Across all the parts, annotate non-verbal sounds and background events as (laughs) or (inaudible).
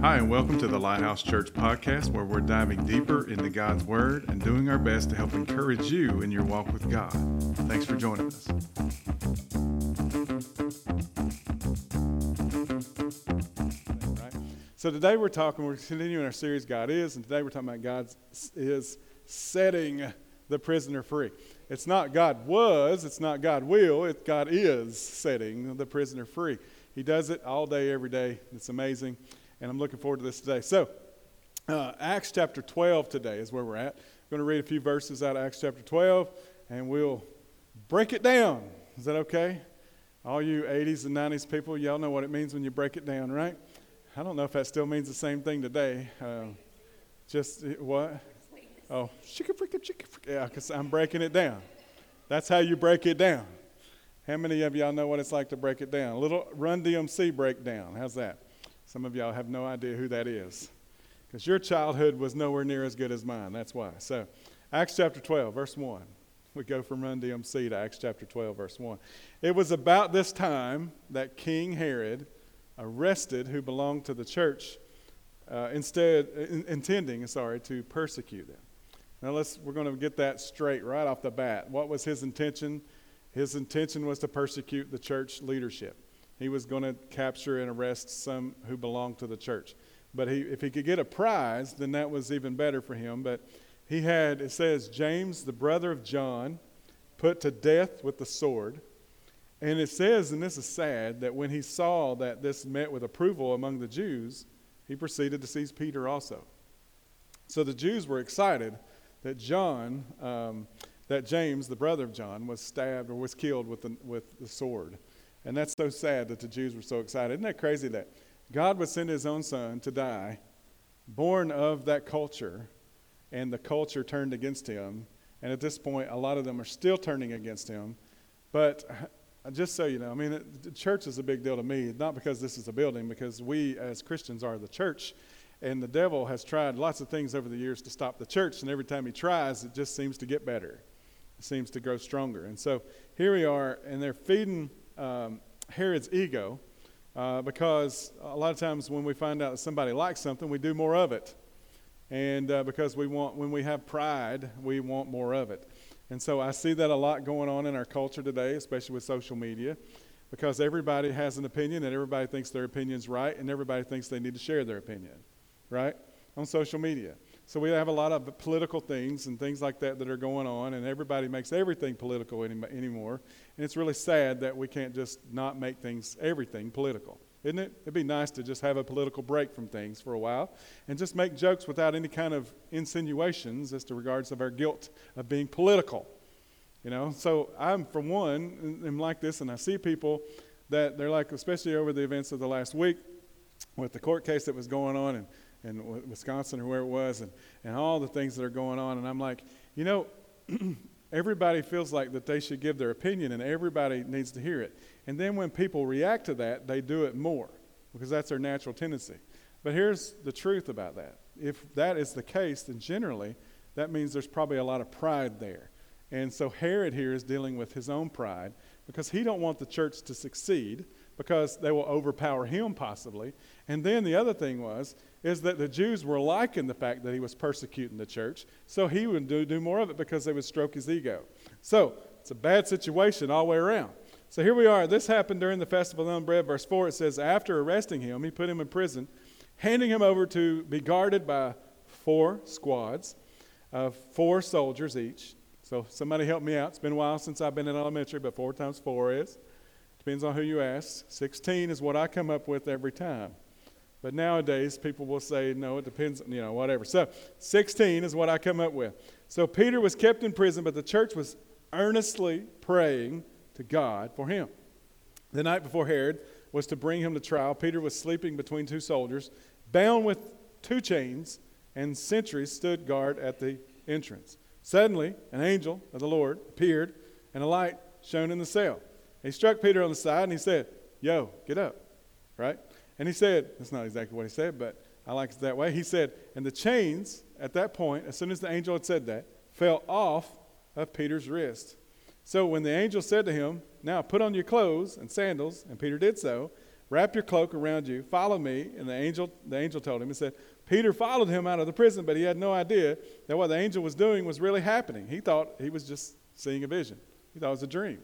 Hi, and welcome to the Lighthouse Church podcast, where we're diving deeper into God's Word and doing our best to help encourage you in your walk with God. Thanks for joining us. So today we're talking, we're continuing our series, God is, and today we're talking about God is setting the prisoner free. It's not God was, it's not God will, it's God is setting the prisoner free. He does it all day, every day. It's amazing and I'm looking forward to this today. So, uh, Acts chapter 12 today is where we're at. I'm going to read a few verses out of Acts chapter 12, and we'll break it down. Is that okay? All you 80s and 90s people, y'all know what it means when you break it down, right? I don't know if that still means the same thing today. Uh, just what? Oh, chicka fricka chicka Yeah, because I'm breaking it down. That's how you break it down. How many of y'all know what it's like to break it down? A little Run DMC breakdown. How's that? Some of y'all have no idea who that is because your childhood was nowhere near as good as mine. That's why. So, Acts chapter 12, verse 1. We go from Run DMC to Acts chapter 12, verse 1. It was about this time that King Herod arrested who belonged to the church, uh, instead in, intending, sorry, to persecute them. Now let's we're going to get that straight right off the bat. What was his intention? His intention was to persecute the church leadership. He was going to capture and arrest some who belonged to the church. But he, if he could get a prize, then that was even better for him. But he had, it says, James, the brother of John, put to death with the sword. And it says, and this is sad, that when he saw that this met with approval among the Jews, he proceeded to seize Peter also. So the Jews were excited that John, um, that James, the brother of John, was stabbed or was killed with the, with the sword. And that's so sad that the Jews were so excited. Isn't that crazy that God would send his own son to die, born of that culture, and the culture turned against him. And at this point, a lot of them are still turning against him. But just so you know, I mean, the church is a big deal to me, not because this is a building, because we as Christians are the church. And the devil has tried lots of things over the years to stop the church, and every time he tries, it just seems to get better. It seems to grow stronger. And so here we are, and they're feeding um, Herod's ego uh, because a lot of times when we find out that somebody likes something, we do more of it. And uh, because we want, when we have pride, we want more of it. And so I see that a lot going on in our culture today, especially with social media, because everybody has an opinion and everybody thinks their opinion's right and everybody thinks they need to share their opinion, right? On social media. So we have a lot of political things and things like that that are going on, and everybody makes everything political any, anymore. And it's really sad that we can't just not make things everything political, isn't it? It'd be nice to just have a political break from things for a while and just make jokes without any kind of insinuations as to regards of our guilt of being political. You know, so I'm for one, am like this, and I see people that they're like, especially over the events of the last week with the court case that was going on and in Wisconsin or where it was, and, and all the things that are going on. And I'm like, you know, (clears throat) everybody feels like that they should give their opinion, and everybody needs to hear it. And then when people react to that, they do it more because that's their natural tendency. But here's the truth about that. If that is the case, then generally that means there's probably a lot of pride there. And so Herod here is dealing with his own pride because he don't want the church to succeed because they will overpower him possibly. And then the other thing was is that the Jews were liking the fact that he was persecuting the church, so he would do, do more of it because they would stroke his ego. So it's a bad situation all the way around. So here we are. This happened during the festival of unbread. Verse 4 it says, After arresting him, he put him in prison, handing him over to be guarded by four squads of four soldiers each. So somebody help me out. It's been a while since I've been in elementary, but four times four is. Depends on who you ask. 16 is what I come up with every time. But nowadays, people will say, no, it depends, you know, whatever. So 16 is what I come up with. So Peter was kept in prison, but the church was earnestly praying to God for him. The night before Herod was to bring him to trial, Peter was sleeping between two soldiers, bound with two chains, and sentries stood guard at the entrance. Suddenly, an angel of the Lord appeared, and a light shone in the cell. He struck Peter on the side, and he said, Yo, get up, right? And he said, that's not exactly what he said, but I like it that way. He said, and the chains at that point, as soon as the angel had said that, fell off of Peter's wrist. So when the angel said to him, Now put on your clothes and sandals, and Peter did so, Wrap your cloak around you, follow me. And the angel, the angel told him He said, Peter followed him out of the prison, but he had no idea that what the angel was doing was really happening. He thought he was just seeing a vision. He thought it was a dream.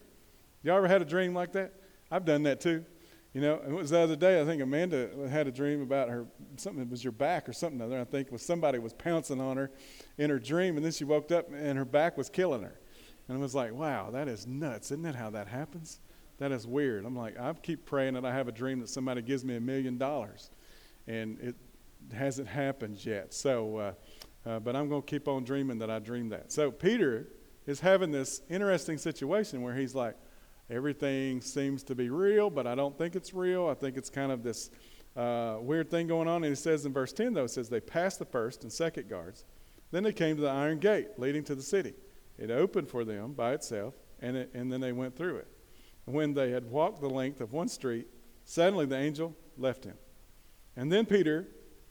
Y'all ever had a dream like that? I've done that too. You know, it was the other day, I think Amanda had a dream about her, something, it was your back or something other. I think was somebody was pouncing on her in her dream, and then she woke up and her back was killing her. And I was like, wow, that is nuts. Isn't that how that happens? That is weird. I'm like, I keep praying that I have a dream that somebody gives me a million dollars. And it hasn't happened yet. So, uh, uh, but I'm going to keep on dreaming that I dreamed that. So Peter is having this interesting situation where he's like, everything seems to be real, but I don't think it's real. I think it's kind of this uh, weird thing going on. And he says in verse 10, though, it says, They passed the first and second guards. Then they came to the iron gate leading to the city. It opened for them by itself, and, it, and then they went through it. When they had walked the length of one street, suddenly the angel left him. And then Peter,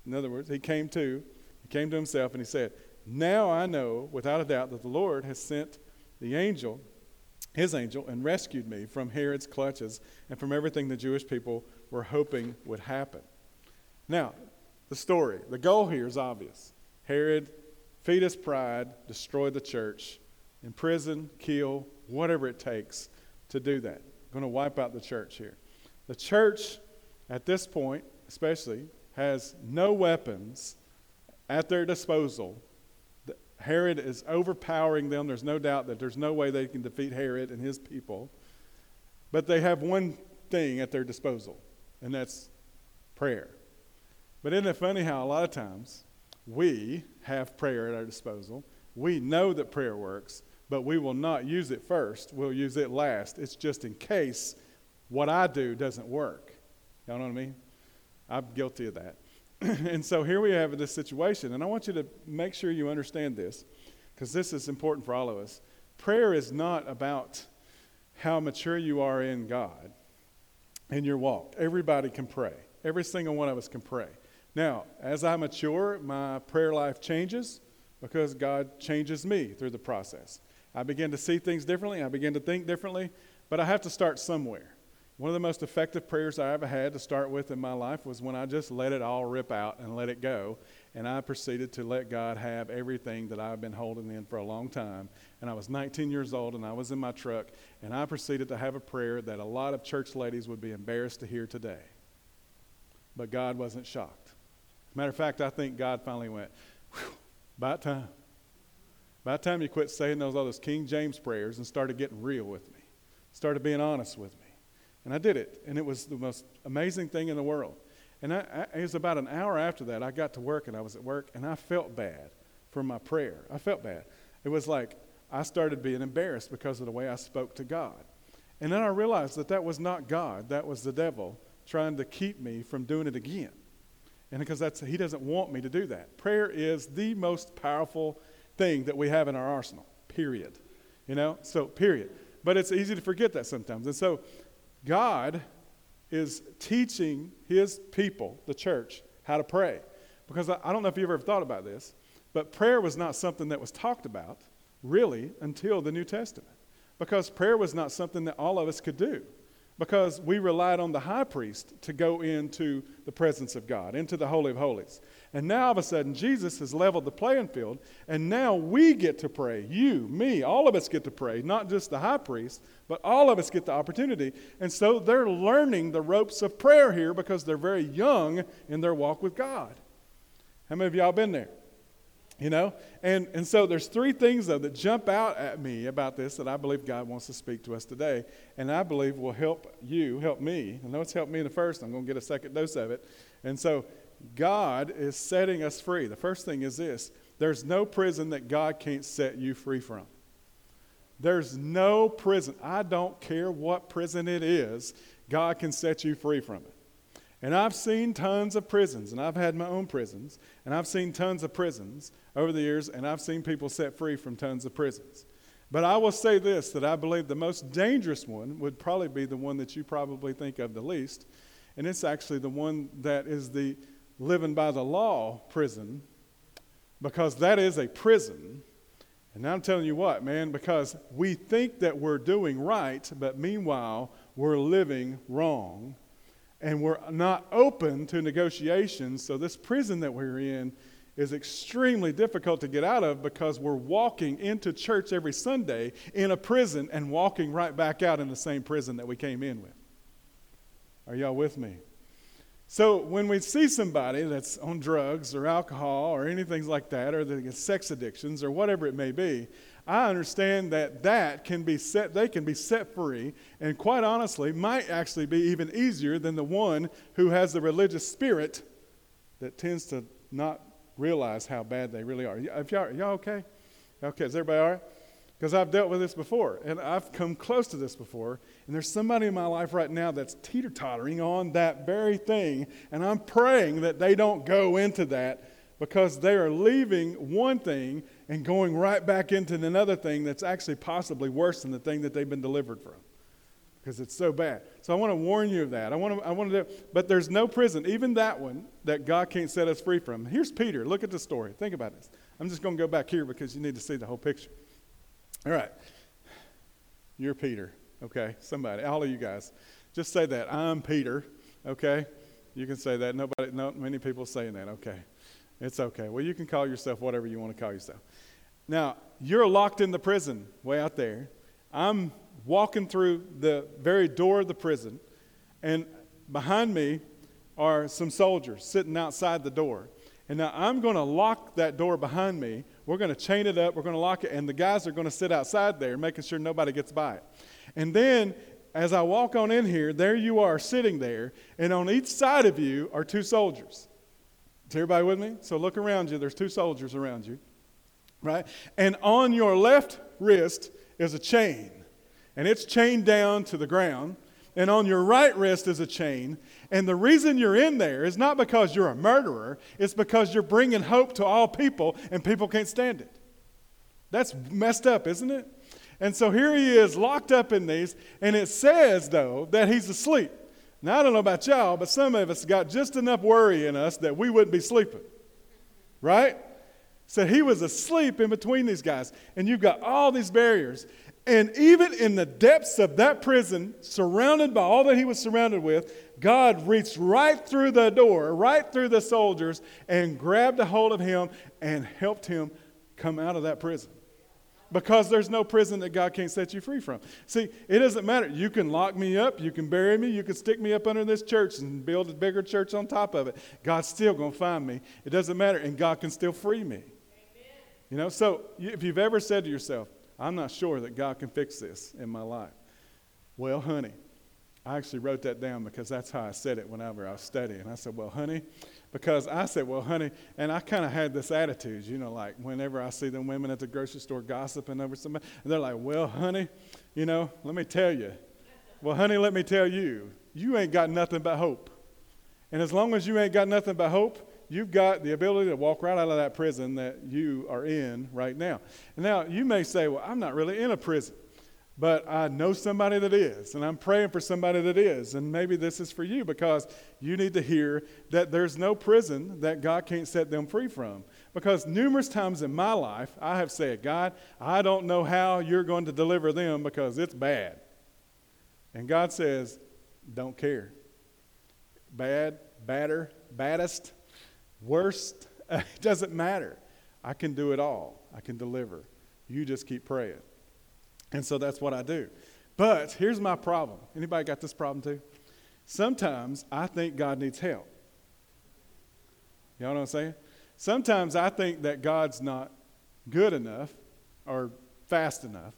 in other words, he came to, he came to himself, and he said, Now I know without a doubt that the Lord has sent the angel his angel and rescued me from Herod's clutches and from everything the Jewish people were hoping would happen. Now, the story, the goal here is obvious. Herod feed his pride, destroy the church, imprison, kill, whatever it takes to do that. Going to wipe out the church here. The church, at this point, especially, has no weapons at their disposal Herod is overpowering them. There's no doubt that there's no way they can defeat Herod and his people. But they have one thing at their disposal, and that's prayer. But isn't it funny how a lot of times we have prayer at our disposal? We know that prayer works, but we will not use it first. We'll use it last. It's just in case what I do doesn't work. Y'all know what I mean? I'm guilty of that. (laughs) and so here we have this situation, and I want you to make sure you understand this because this is important for all of us. Prayer is not about how mature you are in God in your walk. Everybody can pray, every single one of us can pray. Now, as I mature, my prayer life changes because God changes me through the process. I begin to see things differently, I begin to think differently, but I have to start somewhere. One of the most effective prayers I ever had to start with in my life was when I just let it all rip out and let it go. And I proceeded to let God have everything that I've been holding in for a long time. And I was 19 years old and I was in my truck. And I proceeded to have a prayer that a lot of church ladies would be embarrassed to hear today. But God wasn't shocked. Matter of fact, I think God finally went, about time. About time you quit saying those all those King James prayers and started getting real with me. Started being honest with me. And I did it, and it was the most amazing thing in the world. And I, I, it was about an hour after that, I got to work, and I was at work, and I felt bad for my prayer. I felt bad. It was like I started being embarrassed because of the way I spoke to God. And then I realized that that was not God, that was the devil trying to keep me from doing it again. And because that's, he doesn't want me to do that. Prayer is the most powerful thing that we have in our arsenal, period. You know? So, period. But it's easy to forget that sometimes. And so God is teaching his people, the church, how to pray. Because I, I don't know if you've ever thought about this, but prayer was not something that was talked about really until the New Testament. Because prayer was not something that all of us could do because we relied on the high priest to go into the presence of God, into the Holy of Holies. And now all of a sudden, Jesus has leveled the playing field, and now we get to pray. You, me, all of us get to pray, not just the high priest, but all of us get the opportunity. And so they're learning the ropes of prayer here because they're very young in their walk with God. How many of y'all been there? You know? And, and so there's three things, though, that jump out at me about this that I believe God wants to speak to us today. And I believe will help you, help me. I know it's helped me in the first. I'm going to get a second dose of it. And so God is setting us free. The first thing is this there's no prison that God can't set you free from. There's no prison. I don't care what prison it is, God can set you free from it. And I've seen tons of prisons, and I've had my own prisons, and I've seen tons of prisons over the years, and I've seen people set free from tons of prisons. But I will say this that I believe the most dangerous one would probably be the one that you probably think of the least, and it's actually the one that is the living by the law prison, because that is a prison. And I'm telling you what, man, because we think that we're doing right, but meanwhile, we're living wrong and we're not open to negotiations. So, this prison that we're in is extremely difficult to get out of because we're walking into church every Sunday in a prison and walking right back out in the same prison that we came in with. Are y'all with me? So when we see somebody that's on drugs or alcohol or anything like that, or that sex addictions or whatever it may be, I understand that that can be set, they can be set free, and quite honestly, might actually be even easier than the one who has the religious spirit that tends to not realize how bad they really are. If y'all, y'all okay? Okay, is everybody all right? Because I've dealt with this before, and I've come close to this before, and there's somebody in my life right now that's teeter tottering on that very thing, and I'm praying that they don't go into that because they are leaving one thing and going right back into another thing that's actually possibly worse than the thing that they've been delivered from because it's so bad. So I want to warn you of that. I want to, I want to, but there's no prison, even that one, that God can't set us free from. Here's Peter. Look at the story. Think about this. I'm just going to go back here because you need to see the whole picture. All right. You're Peter, okay? Somebody, all of you guys. Just say that. I'm Peter, okay? You can say that. Nobody, not many people saying that, okay? It's okay. Well, you can call yourself whatever you want to call yourself. Now, you're locked in the prison way out there. I'm walking through the very door of the prison, and behind me are some soldiers sitting outside the door. And now I'm going to lock that door behind me. We're going to chain it up. We're going to lock it. And the guys are going to sit outside there, making sure nobody gets by it. And then as I walk on in here, there you are sitting there. And on each side of you are two soldiers. Is everybody with me? So look around you. There's two soldiers around you. Right? And on your left wrist is a chain. And it's chained down to the ground and on your right wrist is a chain. And the reason you're in there is not because you're a murderer, it's because you're bringing hope to all people and people can't stand it. That's messed up, isn't it? And so here he is locked up in these, and it says, though, that he's asleep. Now, I don't know about y'all, but some of us got just enough worry in us that we wouldn't be sleeping. Right? So he was asleep in between these guys. And you've got all these barriers. And even in the depths of that prison, surrounded by all that he was surrounded with, God reached right through the door, right through the soldiers, and grabbed a hold of him and helped him come out of that prison. Because there's no prison that God can't set you free from. See, it doesn't matter. You can lock me up, you can bury me, you can stick me up under this church and build a bigger church on top of it. God's still going to find me. It doesn't matter, and God can still free me. You know, so if you've ever said to yourself, I'm not sure that God can fix this in my life. Well, honey, I actually wrote that down because that's how I said it whenever I was studying. I said, Well, honey, because I said, Well, honey, and I kind of had this attitude, you know, like whenever I see them women at the grocery store gossiping over somebody, and they're like, Well, honey, you know, let me tell you. Well, honey, let me tell you, you ain't got nothing but hope. And as long as you ain't got nothing but hope, you've got the ability to walk right out of that prison that you are in right now. Now you may say, Well, I'm not really in a prison, but I know somebody that is, and I'm praying for somebody that is. And maybe this is for you because you need to hear that there's no prison that God can't set them free from. Because numerous times in my life, I have said, God, I don't know how you're going to deliver them because it's bad. And God says, Don't care. Bad, badder, baddest, worst, (laughs) it doesn't matter. I can do it all. I can deliver. You just keep praying. And so that's what I do. But here's my problem. Anybody got this problem too? Sometimes I think God needs help. Y'all know what I'm saying? Sometimes I think that God's not good enough or fast enough,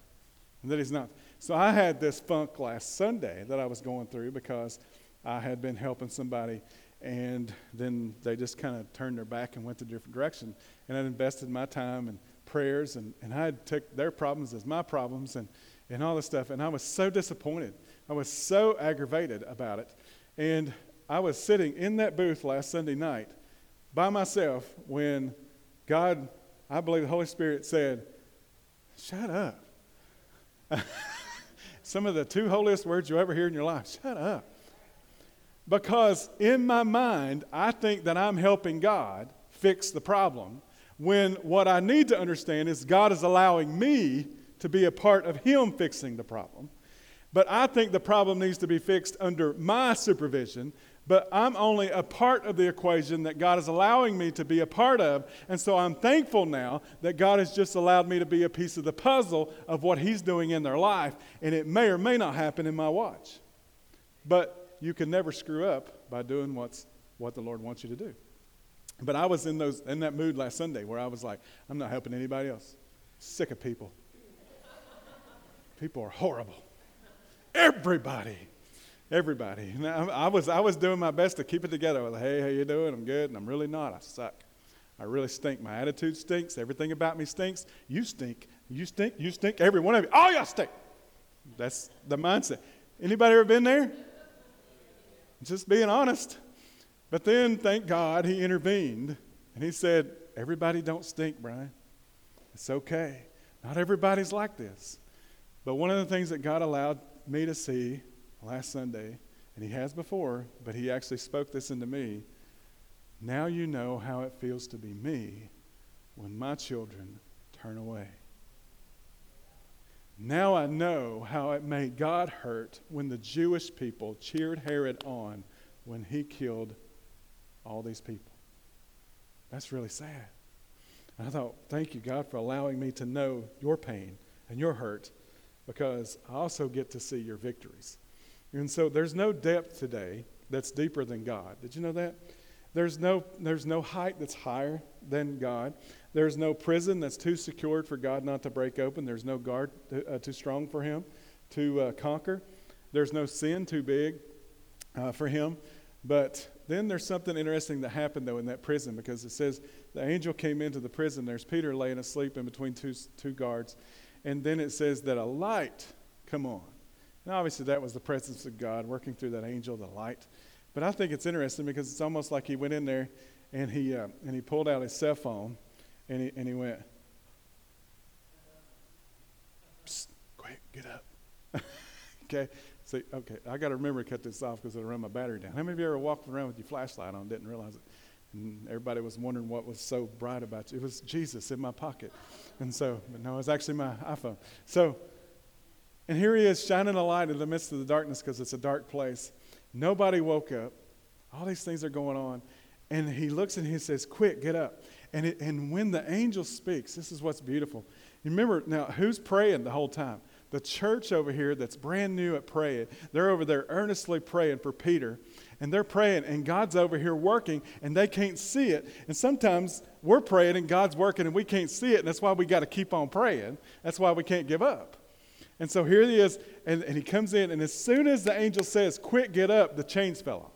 and that He's not. So I had this funk last Sunday that I was going through because I had been helping somebody and then they just kind of turned their back and went a different direction. And I'd invested my time and prayers, and, and I took their problems as my problems and, and all this stuff. And I was so disappointed. I was so aggravated about it. And I was sitting in that booth last Sunday night by myself when God, I believe the Holy Spirit said, Shut up. (laughs) Some of the two holiest words you'll ever hear in your life. Shut up. Because in my mind, I think that I'm helping God fix the problem when what I need to understand is God is allowing me to be a part of Him fixing the problem. But I think the problem needs to be fixed under my supervision But I'm only a part of the equation that God is allowing me to be a part of. And so I'm thankful now that God has just allowed me to be a piece of the puzzle of what He's doing in their life. And it may or may not happen in my watch. But you can never screw up by doing what's, what the Lord wants you to do. But I was in, those, in that mood last Sunday where I was like, I'm not helping anybody else. Sick of people. People are horrible. Everybody. Everybody. And I, I, was, I was doing my best to keep it together. I was like, hey, how you doing? I'm good. And I'm really not. I suck. I really stink. My attitude stinks. Everything about me stinks. You stink. You stink. You stink. Every one of you. All y'all stink. That's the mindset. Anybody ever been there? Just being honest. But then, thank God, he intervened and he said, Everybody don't stink, Brian. It's okay. Not everybody's like this. But one of the things that God allowed me to see last Sunday, and he has before, but he actually spoke this into me. Now you know how it feels to be me when my children turn away. Now I know how it made God hurt when the Jewish people cheered Herod on when he killed all these people. That's really sad. And I thought, thank you, God, for allowing me to know your pain and your hurt because I also get to see your victories. And so there's no depth today that's deeper than God. Did you know that? There's no, there's no height that's higher than God. There's no prison that's too secured for God not to break open. There's no guard uh, too strong for Him to uh, conquer. There's no sin too big uh, for Him. But then there's something interesting that happened, though, in that prison because it says the angel came into the prison. There's Peter laying asleep in between two, two guards. And then it says that a light come on. And obviously, that was the presence of God working through that angel, the light. But I think it's interesting because it's almost like he went in there and he, uh, and he pulled out his cell phone and he, and he went, quick, get up. (laughs) okay? See, okay, I got to remember to cut this off because it'll run my battery down. How many of you ever walked around with your flashlight on didn't realize it? And everybody was wondering what was so bright about you. It was Jesus in my pocket. And so, but no, it was actually my iPhone. So, and here he is shining a light in the midst of the darkness because it's a dark place. Nobody woke up. All these things are going on. And he looks and he says, Quick, get up. And, it, and when the angel speaks, this is what's beautiful. You remember, now, who's praying the whole time? The church over here that's brand new at praying, they're over there earnestly praying for Peter. And they're praying, and God's over here working, and they can't see it. And sometimes we're praying, and God's working, and we can't see it. And that's why we got to keep on praying. That's why we can't give up. And so here he is, and, and he comes in, and as soon as the angel says, Quick, get up, the chains fell off.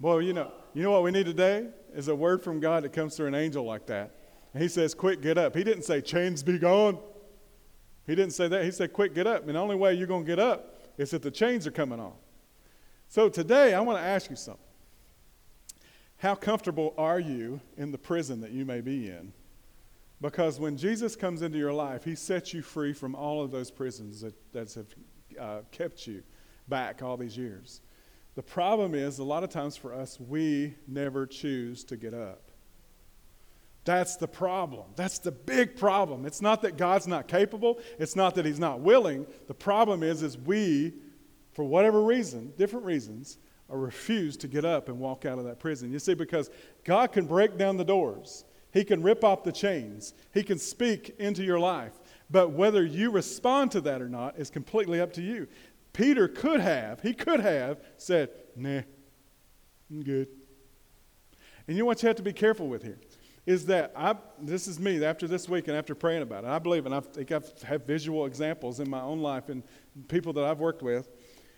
Boy, you know, you know what we need today? Is a word from God that comes through an angel like that. And he says, Quick, get up. He didn't say, Chains be gone. He didn't say that. He said, Quick, get up. And the only way you're going to get up is if the chains are coming off. So today, I want to ask you something. How comfortable are you in the prison that you may be in? Because when Jesus comes into your life, he sets you free from all of those prisons that, that have uh, kept you back all these years. The problem is, a lot of times for us, we never choose to get up. That's the problem. That's the big problem. It's not that God's not capable, it's not that he's not willing. The problem is is we for whatever reason, different reasons, are refuse to get up and walk out of that prison. You see because God can break down the doors. He can rip off the chains. He can speak into your life. But whether you respond to that or not is completely up to you. Peter could have, he could have said, nah, I'm good. And you know what you have to be careful with here? Is that I, this is me after this week and after praying about it. I believe, and I think I've visual examples in my own life and people that I've worked with,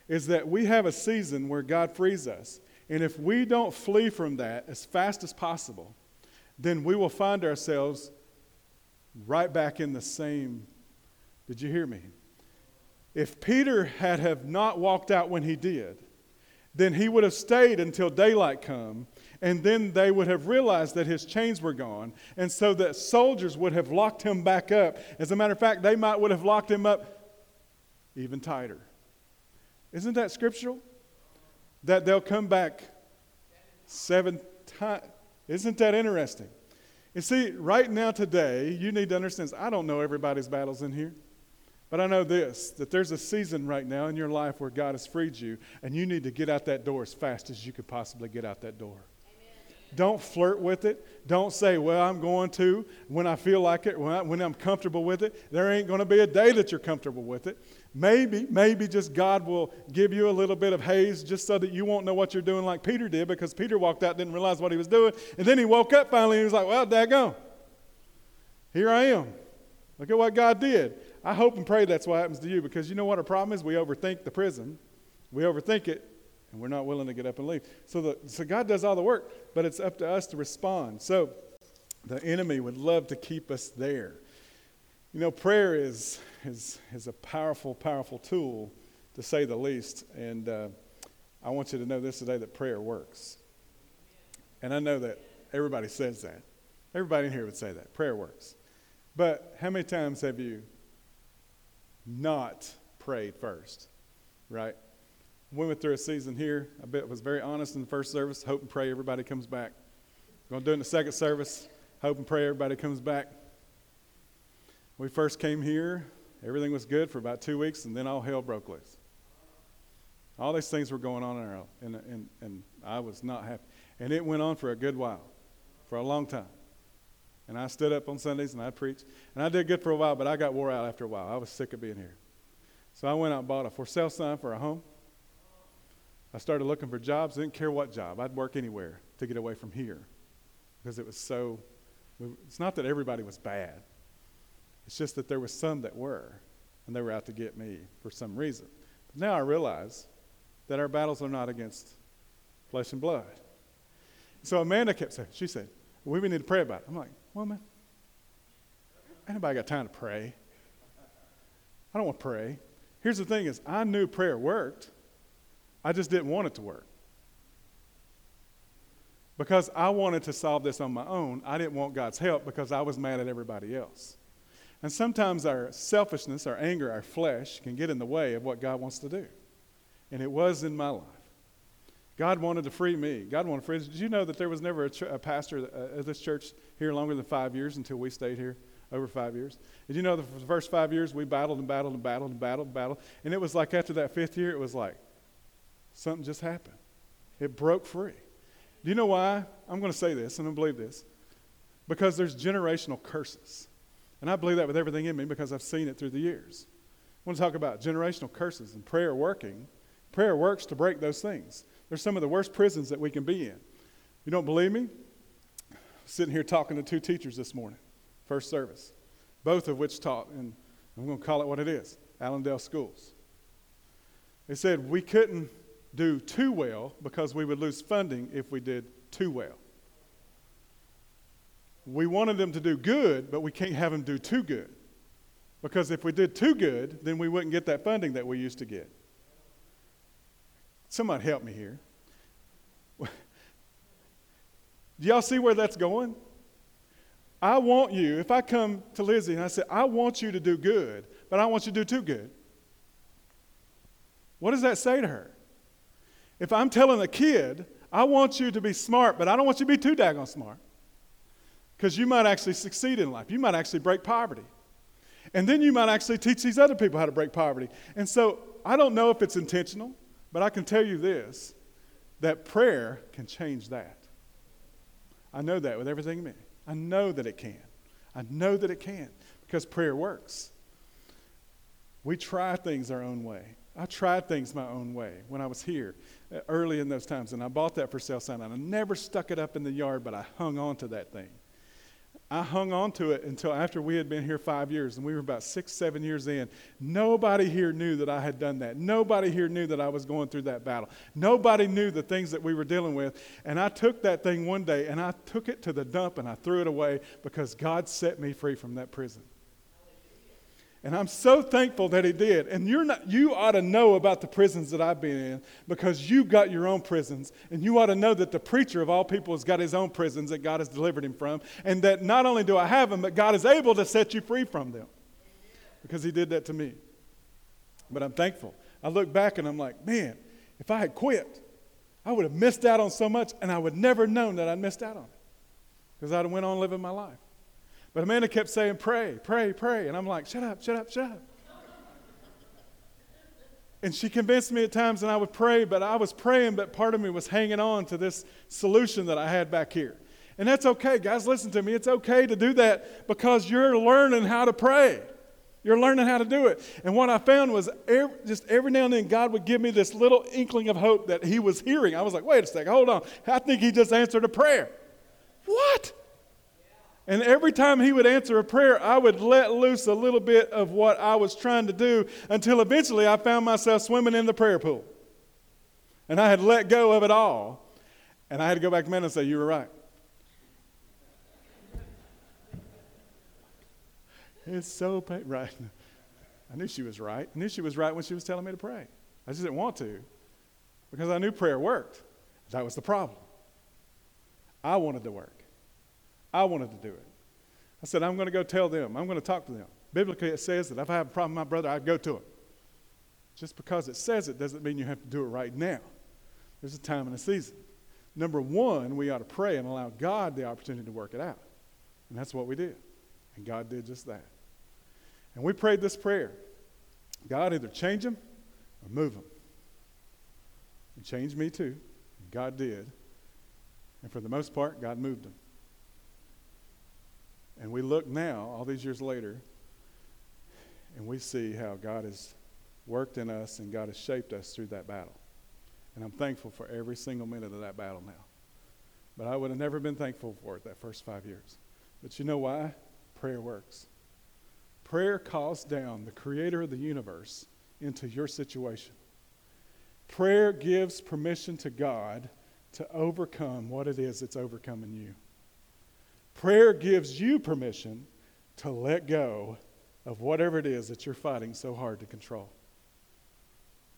is that we have a season where God frees us. And if we don't flee from that as fast as possible, then we will find ourselves right back in the same. Did you hear me? If Peter had have not walked out when he did, then he would have stayed until daylight come, and then they would have realized that his chains were gone, and so that soldiers would have locked him back up. As a matter of fact, they might would have locked him up even tighter. Isn't that scriptural? That they'll come back seven times. Isn't that interesting? You see, right now, today, you need to understand I don't know everybody's battles in here. But I know this that there's a season right now in your life where God has freed you, and you need to get out that door as fast as you could possibly get out that door. Don't flirt with it. Don't say, well, I'm going to when I feel like it, when, I, when I'm comfortable with it. There ain't going to be a day that you're comfortable with it. Maybe, maybe just God will give you a little bit of haze just so that you won't know what you're doing like Peter did because Peter walked out, didn't realize what he was doing. And then he woke up finally and he was like, well, daggone. Here I am. Look at what God did. I hope and pray that's what happens to you because you know what our problem is? We overthink the prison. We overthink it and we're not willing to get up and leave. So, the, so God does all the work, but it's up to us to respond. So the enemy would love to keep us there. You know, prayer is, is, is a powerful, powerful tool, to say the least. And uh, I want you to know this today that prayer works. And I know that everybody says that. Everybody in here would say that. Prayer works. But how many times have you not prayed first? Right? We went through a season here. I bet was very honest in the first service. Hope and pray everybody comes back. We're Going to do it in the second service. Hope and pray everybody comes back. We first came here. Everything was good for about two weeks, and then all hell broke loose. All these things were going on in our and, and, and I was not happy. And it went on for a good while, for a long time. And I stood up on Sundays and I preached. And I did good for a while, but I got wore out after a while. I was sick of being here. So I went out and bought a for sale sign for a home. I started looking for jobs. I didn't care what job. I'd work anywhere to get away from here because it was so. It's not that everybody was bad. It's just that there was some that were, and they were out to get me for some reason. But now I realize that our battles are not against flesh and blood. So Amanda kept saying, she said, we need to pray about it. I'm like, woman, anybody got time to pray? I don't want to pray. Here's the thing is I knew prayer worked. I just didn't want it to work. Because I wanted to solve this on my own, I didn't want God's help because I was mad at everybody else. And sometimes our selfishness, our anger, our flesh can get in the way of what God wants to do. And it was in my life. God wanted to free me. God wanted to free. Did you know that there was never a, ch- a pastor at this church here longer than five years until we stayed here over five years? Did you know the first five years we battled and battled and battled and battled and battled? And it was like after that fifth year, it was like, something just happened. It broke free. Do you know why? I'm going to say this, and I believe this. Because there's generational curses. And I believe that with everything in me because I've seen it through the years. I want to talk about generational curses and prayer working. Prayer works to break those things. They're some of the worst prisons that we can be in. You don't believe me? I'm sitting here talking to two teachers this morning, first service, both of which taught, and I'm going to call it what it is Allendale Schools. They said we couldn't do too well because we would lose funding if we did too well. We wanted them to do good, but we can't have them do too good. Because if we did too good, then we wouldn't get that funding that we used to get. Somebody help me here. (laughs) Do y'all see where that's going? I want you, if I come to Lizzie and I say, I want you to do good, but I want you to do too good. What does that say to her? If I'm telling a kid, I want you to be smart, but I don't want you to be too daggone smart. Because you might actually succeed in life. You might actually break poverty. And then you might actually teach these other people how to break poverty. And so I don't know if it's intentional, but I can tell you this that prayer can change that. I know that with everything in me. I know that it can. I know that it can because prayer works. We try things our own way. I tried things my own way when I was here early in those times, and I bought that for sale sign, and I never stuck it up in the yard, but I hung on to that thing. I hung on to it until after we had been here five years, and we were about six, seven years in. Nobody here knew that I had done that. Nobody here knew that I was going through that battle. Nobody knew the things that we were dealing with. And I took that thing one day and I took it to the dump and I threw it away because God set me free from that prison. And I'm so thankful that he did. And you're not, you ought to know about the prisons that I've been in because you've got your own prisons. And you ought to know that the preacher of all people has got his own prisons that God has delivered him from. And that not only do I have them, but God is able to set you free from them because he did that to me. But I'm thankful. I look back and I'm like, man, if I had quit, I would have missed out on so much and I would never known that I'd missed out on it because I'd have went on living my life. But Amanda kept saying, pray, pray, pray. And I'm like, shut up, shut up, shut up. And she convinced me at times, and I would pray, but I was praying, but part of me was hanging on to this solution that I had back here. And that's okay, guys. Listen to me. It's okay to do that because you're learning how to pray. You're learning how to do it. And what I found was every, just every now and then God would give me this little inkling of hope that He was hearing. I was like, wait a second, hold on. I think He just answered a prayer. What? And every time he would answer a prayer, I would let loose a little bit of what I was trying to do until eventually I found myself swimming in the prayer pool. And I had let go of it all. And I had to go back to men and say, You were right. It's so pain. Right. I knew she was right. I knew she was right when she was telling me to pray. I just didn't want to because I knew prayer worked. That was the problem. I wanted to work. I wanted to do it. I said, I'm going to go tell them. I'm going to talk to them. Biblically, it says that if I have a problem with my brother, I go to him. Just because it says it doesn't mean you have to do it right now. There's a time and a season. Number one, we ought to pray and allow God the opportunity to work it out. And that's what we did. And God did just that. And we prayed this prayer God, either change him or move him. He changed me too. God did. And for the most part, God moved him. And we look now, all these years later, and we see how God has worked in us and God has shaped us through that battle. And I'm thankful for every single minute of that battle now. But I would have never been thankful for it that first five years. But you know why? Prayer works. Prayer calls down the creator of the universe into your situation. Prayer gives permission to God to overcome what it is that's overcoming you. Prayer gives you permission to let go of whatever it is that you're fighting so hard to control.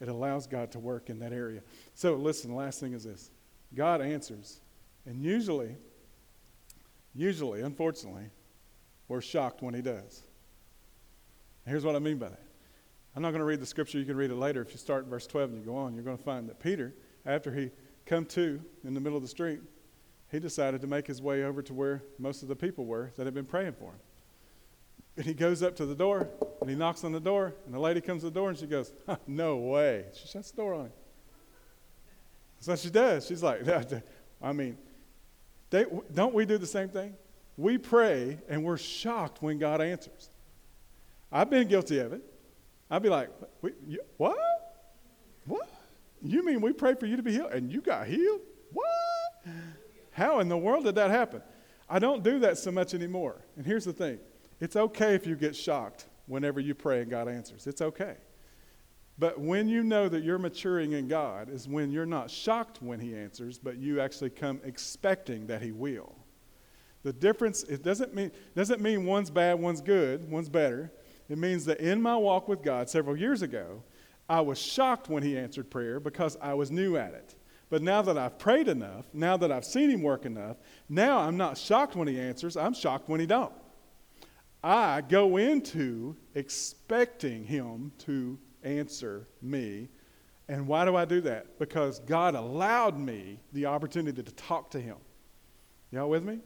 It allows God to work in that area. So, listen, the last thing is this God answers. And usually, usually, unfortunately, we're shocked when He does. Here's what I mean by that. I'm not going to read the scripture. You can read it later. If you start in verse 12 and you go on, you're going to find that Peter, after he come to in the middle of the street, he decided to make his way over to where most of the people were that had been praying for him. And he goes up to the door and he knocks on the door, and the lady comes to the door and she goes, No way. She shuts the door on him. So she does. She's like, (laughs) I mean, they, don't we do the same thing? We pray and we're shocked when God answers. I've been guilty of it. I'd be like, What? What? You mean we pray for you to be healed and you got healed? How in the world did that happen? I don't do that so much anymore. And here's the thing it's okay if you get shocked whenever you pray and God answers. It's okay. But when you know that you're maturing in God is when you're not shocked when He answers, but you actually come expecting that He will. The difference, it doesn't mean, doesn't mean one's bad, one's good, one's better. It means that in my walk with God several years ago, I was shocked when He answered prayer because I was new at it. But now that I've prayed enough, now that I've seen him work enough, now I'm not shocked when he answers, I'm shocked when he don't. I go into expecting him to answer me. And why do I do that? Because God allowed me the opportunity to talk to him. Y'all with me?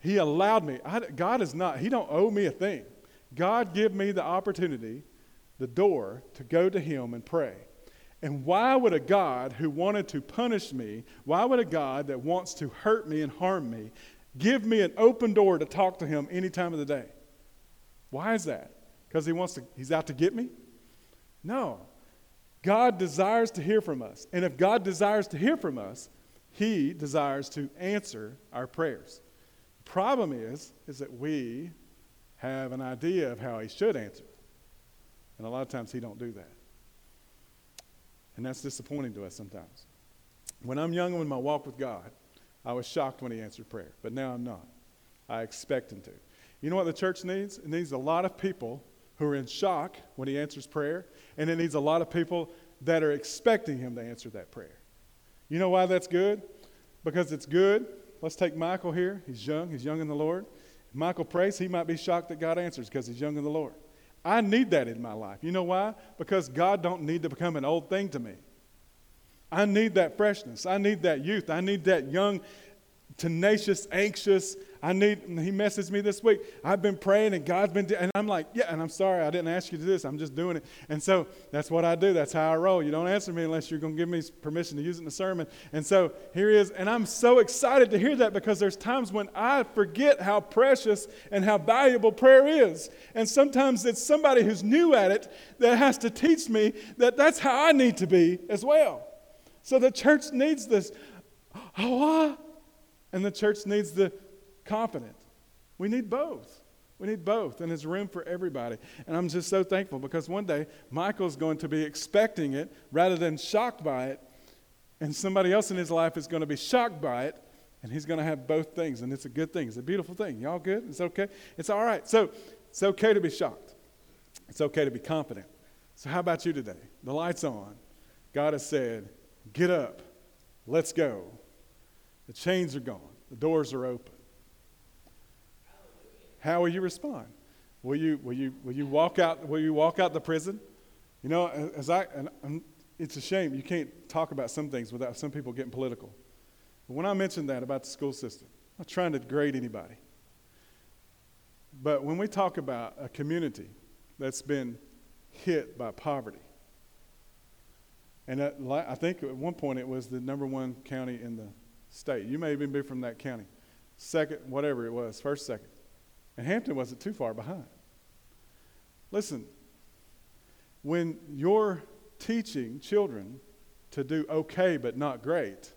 He allowed me. I, God is not, he don't owe me a thing. God give me the opportunity, the door to go to him and pray. And why would a God who wanted to punish me, why would a God that wants to hurt me and harm me, give me an open door to talk to him any time of the day? Why is that? Because he wants to, he's out to get me? No. God desires to hear from us. And if God desires to hear from us, he desires to answer our prayers. The problem is, is that we have an idea of how he should answer. And a lot of times he don't do that. And that's disappointing to us sometimes. When I'm young in my walk with God, I was shocked when He answered prayer, but now I'm not. I expect Him to. You know what the church needs? It needs a lot of people who are in shock when He answers prayer, and it needs a lot of people that are expecting Him to answer that prayer. You know why that's good? Because it's good. Let's take Michael here. He's young, he's young in the Lord. Michael prays, he might be shocked that God answers because he's young in the Lord. I need that in my life. You know why? Because God don't need to become an old thing to me. I need that freshness. I need that youth. I need that young, tenacious, anxious. I need, he messaged me this week. I've been praying and God's been, and I'm like, yeah, and I'm sorry, I didn't ask you to do this. I'm just doing it. And so that's what I do. That's how I roll. You don't answer me unless you're going to give me permission to use it in the sermon. And so here he is. And I'm so excited to hear that because there's times when I forget how precious and how valuable prayer is. And sometimes it's somebody who's new at it that has to teach me that that's how I need to be as well. So the church needs this. Oh, ah. and the church needs the confident. We need both. We need both, and there's room for everybody. And I'm just so thankful because one day Michael's going to be expecting it rather than shocked by it, and somebody else in his life is going to be shocked by it, and he's going to have both things, and it's a good thing. It's a beautiful thing. Y'all good? It's okay? It's all right. So it's okay to be shocked, it's okay to be confident. So, how about you today? The light's on. God has said, Get up, let's go. The chains are gone, the doors are open. How will you respond? Will you, will you, will you, walk, out, will you walk out the prison? You know, as I, and it's a shame you can't talk about some things without some people getting political. But when I mentioned that about the school system, I'm not trying to degrade anybody. But when we talk about a community that's been hit by poverty, and at, I think at one point it was the number one county in the state. You may even be from that county. Second, whatever it was, first, second. And Hampton wasn't too far behind. Listen, when you're teaching children to do okay but not great,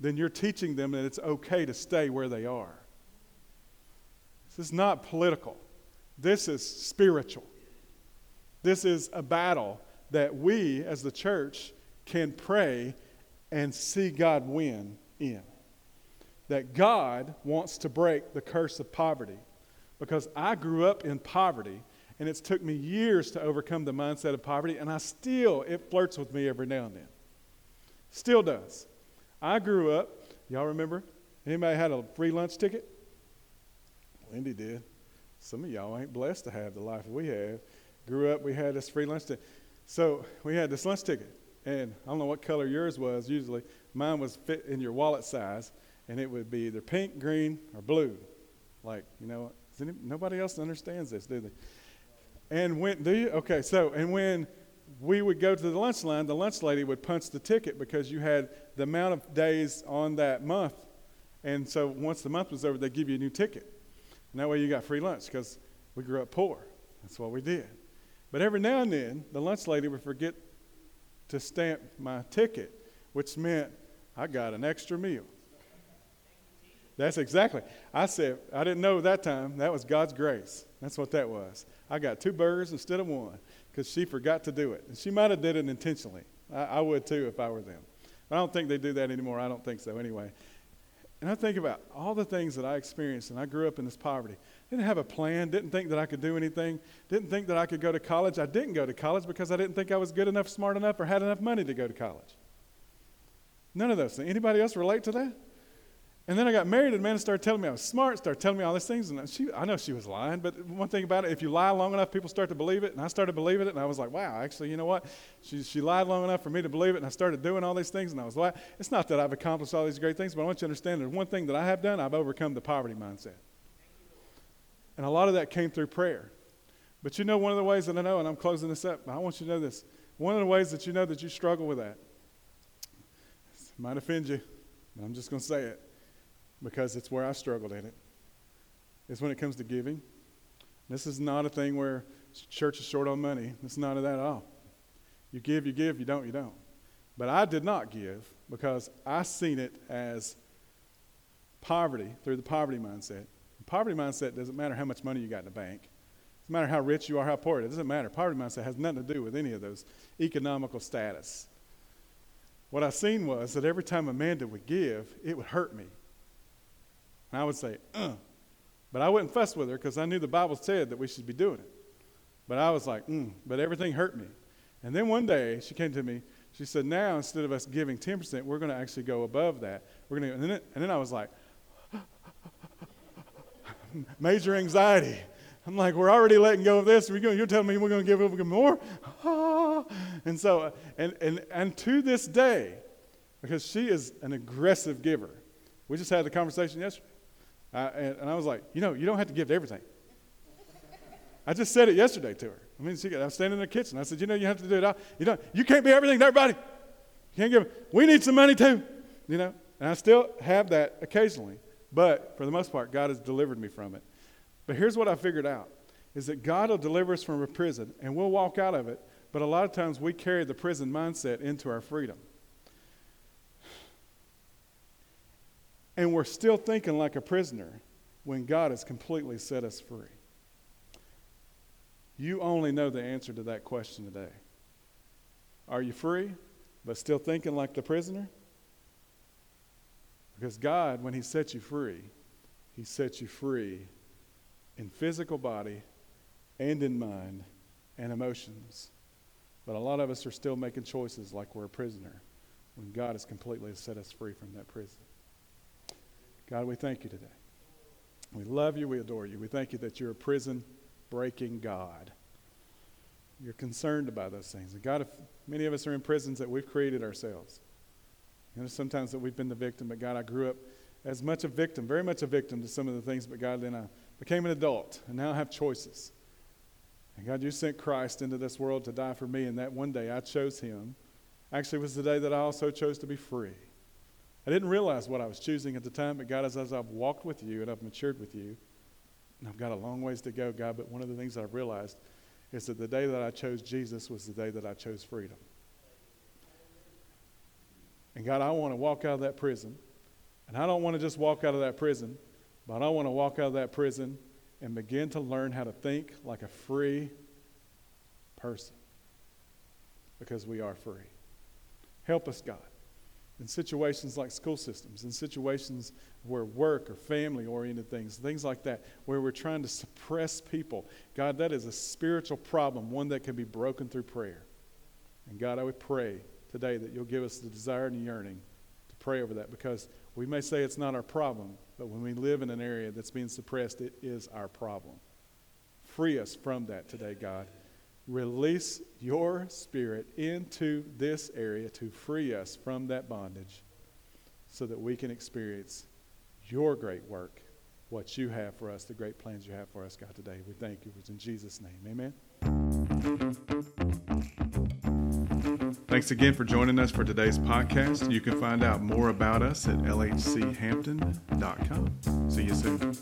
then you're teaching them that it's okay to stay where they are. This is not political, this is spiritual. This is a battle that we as the church can pray and see God win in. That God wants to break the curse of poverty. Because I grew up in poverty, and it's took me years to overcome the mindset of poverty, and I still, it flirts with me every now and then. Still does. I grew up, y'all remember? Anybody had a free lunch ticket? Wendy did. Some of y'all ain't blessed to have the life we have. Grew up, we had this free lunch ticket. So we had this lunch ticket. And I don't know what color yours was usually. Mine was fit in your wallet size, and it would be either pink, green, or blue. Like, you know, nobody else understands this, do they? And when, do you? Okay, so, and when we would go to the lunch line, the lunch lady would punch the ticket because you had the amount of days on that month. And so once the month was over, they'd give you a new ticket. And that way you got free lunch because we grew up poor. That's what we did. But every now and then, the lunch lady would forget to stamp my ticket, which meant I got an extra meal. That's exactly. I said, I didn't know that time. That was God's grace. That's what that was. I got two burgers instead of one because she forgot to do it. And she might have did it intentionally. I, I would too if I were them. But I don't think they do that anymore. I don't think so anyway. And I think about all the things that I experienced, and I grew up in this poverty. Didn't have a plan, didn't think that I could do anything, didn't think that I could go to college. I didn't go to college because I didn't think I was good enough, smart enough, or had enough money to go to college. None of those things. Anybody else relate to that? And then I got married, and Amanda started telling me I was smart, started telling me all these things. And she, I know she was lying, but one thing about it, if you lie long enough, people start to believe it. And I started believing it, and I was like, wow, actually, you know what? She, she lied long enough for me to believe it, and I started doing all these things, and I was like, it's not that I've accomplished all these great things, but I want you to understand there's one thing that I have done I've overcome the poverty mindset. And a lot of that came through prayer. But you know, one of the ways that I know, and I'm closing this up, I want you to know this. One of the ways that you know that you struggle with that might offend you, but I'm just going to say it because it's where I struggled in it. It's when it comes to giving. This is not a thing where church is short on money. It's not of that at all. You give, you give, you don't, you don't. But I did not give because I seen it as poverty through the poverty mindset. The poverty mindset doesn't matter how much money you got in the bank. It doesn't matter how rich you are, how poor. It doesn't matter. Poverty mindset has nothing to do with any of those economical status. What I seen was that every time Amanda would give, it would hurt me. And I would say, uh. But I wouldn't fuss with her because I knew the Bible said that we should be doing it. But I was like, mm. But everything hurt me. And then one day she came to me. She said, Now instead of us giving 10%, we're going to actually go above that. We're going to, and then, and then I was like, (laughs) major anxiety. I'm like, we're already letting go of this. We're going, you're telling me we're going to give over more? (laughs) and so, and, and, and to this day, because she is an aggressive giver, we just had the conversation yesterday. And, and I was like, you know, you don't have to give everything. I just said it yesterday to her. I mean, she, I was standing in the kitchen. I said, you know, you have to do it all. You don't, you can't be everything to everybody. You can't give. We need some money too. You know, and I still have that occasionally, but for the most part, God has delivered me from it. But here's what I figured out: is that God will deliver us from a prison, and we'll walk out of it. But a lot of times we carry the prison mindset into our freedom. And we're still thinking like a prisoner when God has completely set us free. You only know the answer to that question today. Are you free, but still thinking like the prisoner? Because God, when He sets you free, He sets you free in physical body and in mind and emotions. But a lot of us are still making choices like we're a prisoner when God has completely set us free from that prison. God, we thank you today. We love you. We adore you. We thank you that you're a prison breaking God. You're concerned about those things. And God, if many of us are in prisons that we've created ourselves, you know, sometimes that we've been the victim, but God, I grew up as much a victim, very much a victim to some of the things, but God, then I became an adult, and now I have choices. And God, you sent Christ into this world to die for me, and that one day I chose him. Actually, it was the day that I also chose to be free. I didn't realize what I was choosing at the time, but God, as, as I've walked with you and I've matured with you, and I've got a long ways to go, God, but one of the things I've realized is that the day that I chose Jesus was the day that I chose freedom. And God, I want to walk out of that prison. And I don't want to just walk out of that prison, but I want to walk out of that prison and begin to learn how to think like a free person because we are free. Help us, God in situations like school systems, in situations where work or family oriented things, things like that, where we're trying to suppress people. God, that is a spiritual problem, one that can be broken through prayer. And God, I would pray today that you'll give us the desire and yearning to pray over that because we may say it's not our problem, but when we live in an area that's being suppressed, it is our problem. Free us from that today, God release your spirit into this area to free us from that bondage so that we can experience your great work, what you have for us, the great plans you have for us, God, today. We thank you. It's in Jesus' name. Amen. Thanks again for joining us for today's podcast. You can find out more about us at lhchampton.com. See you soon.